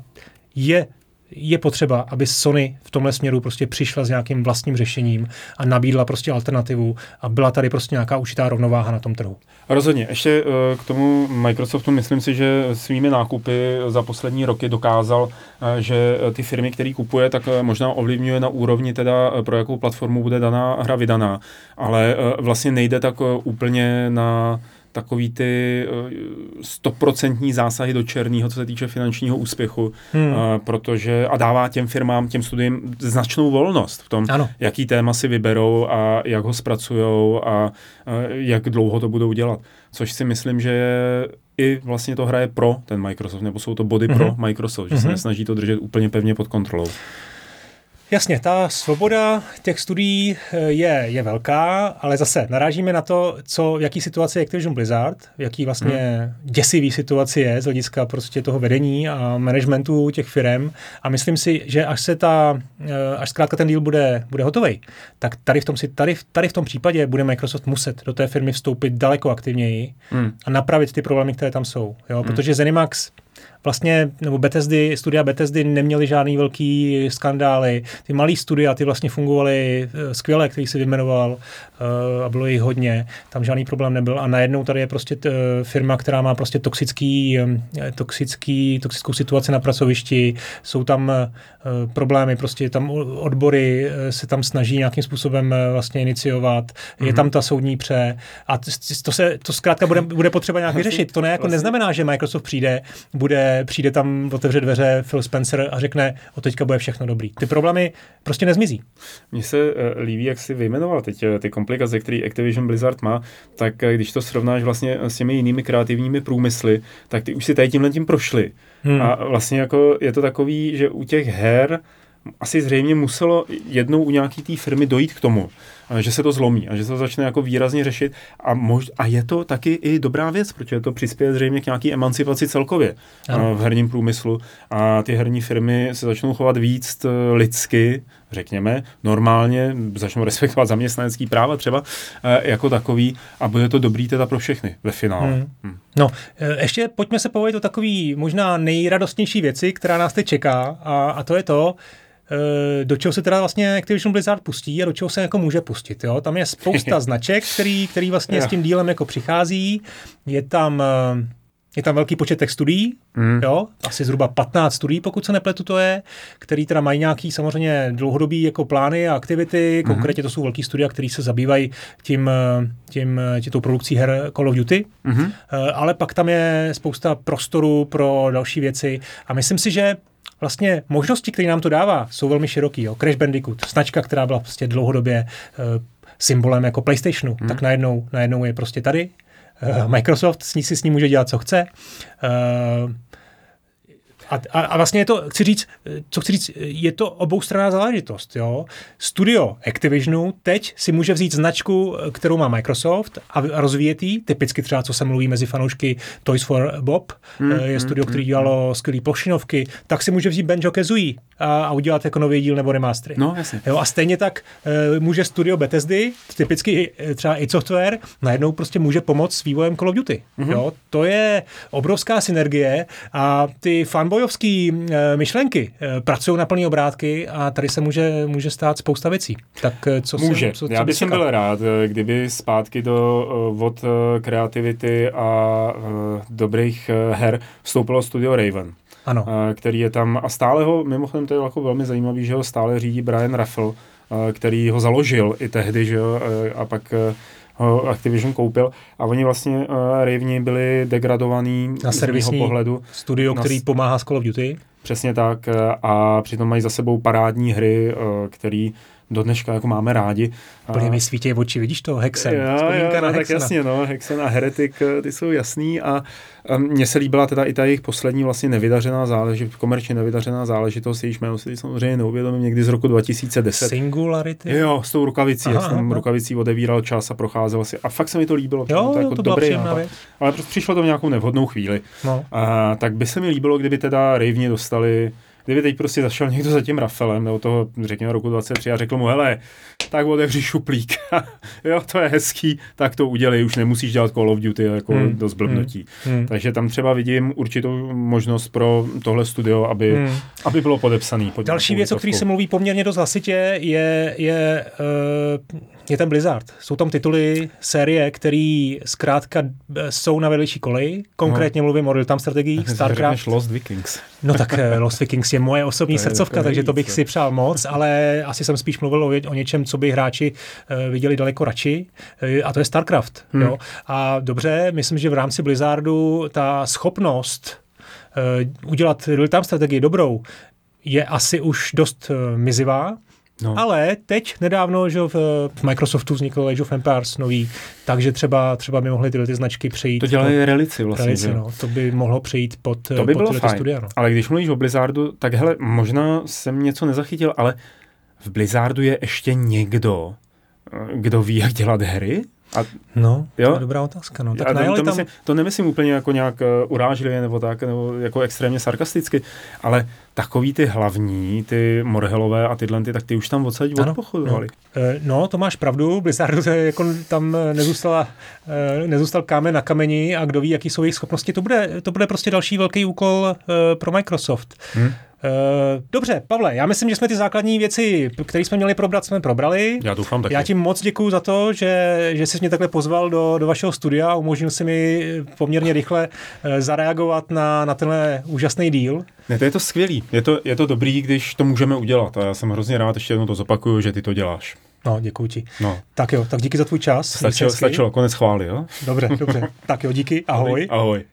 S1: je je potřeba, aby Sony v tomhle směru prostě přišla s nějakým vlastním řešením a nabídla prostě alternativu a byla tady prostě nějaká určitá rovnováha na tom trhu.
S2: Rozhodně. Ještě eh, k tomu Microsoftu myslím si, že svými nákupy za poslední roky dokázal, eh, že ty firmy, které kupuje, tak eh, možná ovlivňuje na úrovni teda, pro jakou platformu bude daná hra vydaná. Ale vlastně nejde tak úplně na takový ty eh, stoprocentní zásahy do černého, co se týče finančního úspěchu, hmm. eh, protože a dává těm firmám, těm studiím značnou volnost v tom, ano. jaký téma si vyberou a jak ho zpracujou a, a jak dlouho to budou dělat. Což si myslím, že je i vlastně to hraje pro ten Microsoft, nebo jsou to body mm-hmm. pro Microsoft, že mm-hmm. se mhm. nesnaží to držet úplně pevně pod kontrolou.
S1: Jasně, ta svoboda těch studií eh, je, je velká, ale zase narážíme na to, co, v jaký situaci je Activision Blizzard, v jaký vlastně hmm. děsivý situaci je z hlediska prostě toho vedení a managementu těch firm a myslím si, že až se ta, eh, až zkrátka ten deal bude, bude hotový, tak tady v, tom, tady, tady v tom případě bude Microsoft muset do té firmy vstoupit daleko aktivněji hmm. a napravit ty problémy, které tam jsou. Jo? Hmm. Protože Zenimax vlastně, nebo Bethesdy, studia Bethesdy neměly žádný velký skandály. Ty malý studia, ty vlastně fungovaly eh, skvěle, který si vymenoval uh, a bylo jich hodně. Tam žádný problém nebyl a najednou tady je prostě t, eh, firma, která má prostě toxický, toxický, toxickou situaci na pracovišti, jsou tam uh, problémy, prostě tam odbory se tam snaží nějakým způsobem vlastně iniciovat, mm-hmm. je mhm. tam ta soudní pře a to, to se, to zkrátka bude, bude potřeba nějak vyřešit. To ne, jako vlastně. neznamená, že Microsoft přijde, nebude, přijde tam, otevře dveře Phil Spencer a řekne, o teďka bude všechno dobrý. Ty problémy prostě nezmizí.
S2: Mně se uh, líbí, jak si vyjmenoval teď uh, ty komplikace, které Activision Blizzard má, tak uh, když to srovnáš vlastně s těmi jinými kreativními průmysly, tak ty už si tady tímhle tím prošli. Hmm. A vlastně jako je to takový, že u těch her asi zřejmě muselo jednou u nějaký té firmy dojít k tomu, že se to zlomí a že se to začne jako výrazně řešit a, mož, a je to taky i dobrá věc, protože to přispěje zřejmě k nějaký emancipaci celkově ano. v herním průmyslu a ty herní firmy se začnou chovat víc lidsky, řekněme, normálně, začnou respektovat zaměstnanecký práva třeba e, jako takový a bude to dobrý teda pro všechny ve finále. Hmm. Hmm.
S1: No, ještě pojďme se povědět o takový možná nejradostnější věci, která nás teď čeká a, a to je to, Eh, do čeho se teda vlastně Activision Blizzard pustí a do čeho se jako může pustit. Jo? Tam je spousta [LAUGHS] značek, který, který vlastně s tím dílem jako přichází. Je tam eh, je tam velký počet těch studií, mm. jo, asi zhruba 15 studií, pokud se nepletu to je, který teda mají nějaký samozřejmě dlouhodobý jako plány a aktivity, mm. konkrétně to jsou velký studia, který se zabývají tím, eh, tím, tím tou produkcí her Call of Duty, mm. ale pak tam je spousta prostoru pro další věci a myslím si, že vlastně možnosti, které nám to dává, jsou velmi široký. Jo. Crash Bandicoot, značka, která byla prostě dlouhodobě uh, symbolem jako PlayStationu, hmm. tak najednou, najednou je prostě tady. Uh, Microsoft s ní si s ní může dělat, co chce. Uh, a, a, a vlastně je to, chci říct, co chci říct, je to oboustranná záležitost. Jo? Studio Activisionu teď si může vzít značku, kterou má Microsoft a rozvíjet ji, typicky třeba, co se mluví mezi fanoušky Toys for Bob, mm, je studio, mm, který dělalo mm. skvělé plošinovky, tak si může vzít Benjo Kazooie a, a udělat jako nový díl nebo remastery.
S2: No, jasně.
S1: Jo, a stejně tak e, může studio Bethesdy, typicky třeba i software, najednou prostě může pomoct s vývojem Call of Duty. Mm-hmm. Jo? To je obrovská synergie a ty fanboyovské e, myšlenky e, pracují na plné obrátky a tady se může, může stát spousta věcí. Tak e, co
S2: může.
S1: Co,
S2: co Já bych byl rád, kdyby zpátky do od kreativity a dobrých her vstoupilo studio Raven
S1: ano.
S2: který je tam a stále ho, mimochodem to je jako velmi zajímavý, že ho stále řídí Brian Raffel, který ho založil i tehdy, že jo, a pak ho Activision koupil a oni vlastně uh, Raveni byli degradovaný
S1: na servisní pohledu. studio, na, který pomáhá s Call of Duty.
S2: Přesně tak a přitom mají za sebou parádní hry, uh, který do dneška jako máme rádi.
S1: Úplně mi svítí oči, vidíš to, Hexen.
S2: Jo, jo, no, tak jasně, no, Hexen a Heretic, eh, ty jsou jasný a mně se líbila teda i ta jejich poslední vlastně nevydařená záležitost, komerčně nevydařená záležitost, jejíž jméno si samozřejmě neuvědomím, někdy z roku 2010.
S1: Singularity?
S2: Jo, s tou rukavicí, aha, jak jsem aha. rukavicí odevíral čas a procházel si. A fakt se mi to líbilo,
S1: jo,
S2: to jako
S1: to
S2: dobrý nápad. Ale prostě přišlo to v nějakou nevhodnou chvíli. No. A, tak by se mi líbilo, kdyby teda Raveni dostali kdyby teď prostě zašel někdo za tím Rafaelem, nebo toho, řekněme, roku 23 a řekl mu, hele, tak otevři šuplík. [LAUGHS] jo, to je hezký, tak to udělej, už nemusíš dělat Call of Duty jako hmm. do zblbnutí. Hmm. hmm. Takže tam třeba vidím určitou možnost pro tohle studio, aby, hmm. aby bylo podepsaný.
S1: Další věc, o které se mluví poměrně dost hlasitě, je, je uh, je ten Blizzard. Jsou tam tituly, série, které zkrátka eh, jsou na vedlejší koleji. Konkrétně no. mluvím o real-time strategiích, StarCraft.
S2: Lost Vikings.
S1: No tak eh, Lost Vikings je moje osobní to srdcovka, to takže to bych si přál moc, ale asi jsem spíš mluvil o, o něčem, co by hráči uh, viděli daleko radši, uh, a to je StarCraft. Hmm. Jo? A dobře, myslím, že v rámci Blizzardu ta schopnost uh, udělat real-time strategii dobrou je asi už dost mizivá. No. Ale teď nedávno, že v, v Microsoftu vznikl Age of Empires nový, takže třeba, třeba by mohly tyhle ty značky přejít.
S2: To dělají pod, relici vlastně. Relici,
S1: no. To by mohlo přejít pod,
S2: to by
S1: pod
S2: bylo fajn.
S1: studia. No.
S2: Ale když mluvíš o Blizzardu, tak hele, možná jsem něco nezachytil, ale v Blizzardu je ještě někdo, kdo ví, jak dělat hry?
S1: A, no, jo? to je dobrá otázka. No. Tak
S2: to, to, tam... myslím, to nemyslím úplně jako nějak uh, urážlivě nebo tak, nebo jako extrémně sarkasticky, ale takový ty hlavní, ty Morhelové a tyhle, ty, tak ty už tam odsaď odpochodovali.
S1: No. Uh, no, to máš pravdu, Blizzardu jako tam nezůstala, uh, nezůstal kámen na kameni a kdo ví, jaký jsou jejich schopnosti. To bude, to bude prostě další velký úkol uh, pro Microsoft. Hmm. Uh, dobře, Pavle, já myslím, že jsme ty základní věci, které jsme měli probrat, jsme probrali.
S2: Já doufám taky.
S1: Já ti moc děkuji za to, že, že jsi mě takhle pozval do, do vašeho studia a umožnil si mi poměrně rychle uh, zareagovat na, na tenhle úžasný díl.
S2: Ne, to je to skvělý. Je to, je to dobrý, když to můžeme udělat. A já jsem hrozně rád, ještě jednou to zopakuju, že ty to děláš.
S1: No, děkuji ti. No. Tak jo, tak díky za tvůj čas.
S2: Stačilo, stačilo konec chvály, jo?
S1: Dobře, dobře. tak jo, díky. Ahoj.
S2: Ahoj.